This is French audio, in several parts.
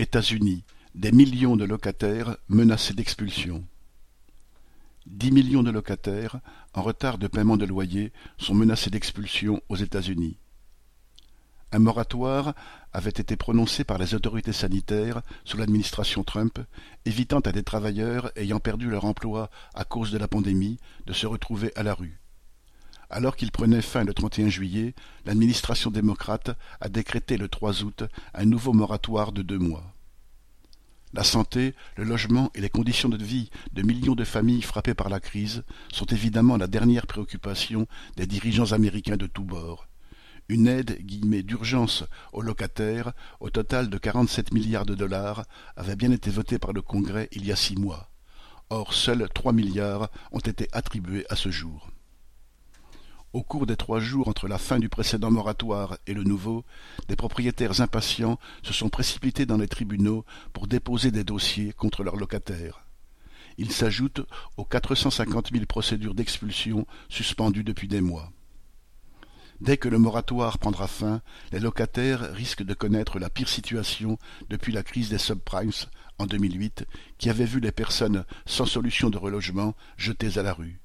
États-Unis, des millions de locataires menacés d'expulsion. Dix millions de locataires, en retard de paiement de loyer, sont menacés d'expulsion aux États-Unis. Un moratoire avait été prononcé par les autorités sanitaires sous l'administration Trump, évitant à des travailleurs ayant perdu leur emploi à cause de la pandémie de se retrouver à la rue. Alors qu'il prenait fin le 31 juillet, l'administration démocrate a décrété le 3 août un nouveau moratoire de deux mois. La santé, le logement et les conditions de vie de millions de familles frappées par la crise sont évidemment la dernière préoccupation des dirigeants américains de tous bords. Une aide d'urgence aux locataires, au total de 47 milliards de dollars, avait bien été votée par le Congrès il y a six mois. Or, seuls 3 milliards ont été attribués à ce jour. Au cours des trois jours entre la fin du précédent moratoire et le nouveau, des propriétaires impatients se sont précipités dans les tribunaux pour déposer des dossiers contre leurs locataires. Ils s'ajoutent aux quatre cent cinquante mille procédures d'expulsion suspendues depuis des mois. Dès que le moratoire prendra fin, les locataires risquent de connaître la pire situation depuis la crise des subprimes en 2008, qui avait vu les personnes sans solution de relogement jetées à la rue.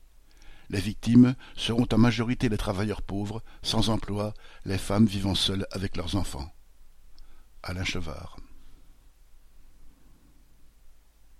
Les victimes seront en majorité les travailleurs pauvres, sans emploi, les femmes vivant seules avec leurs enfants. Alain Chevard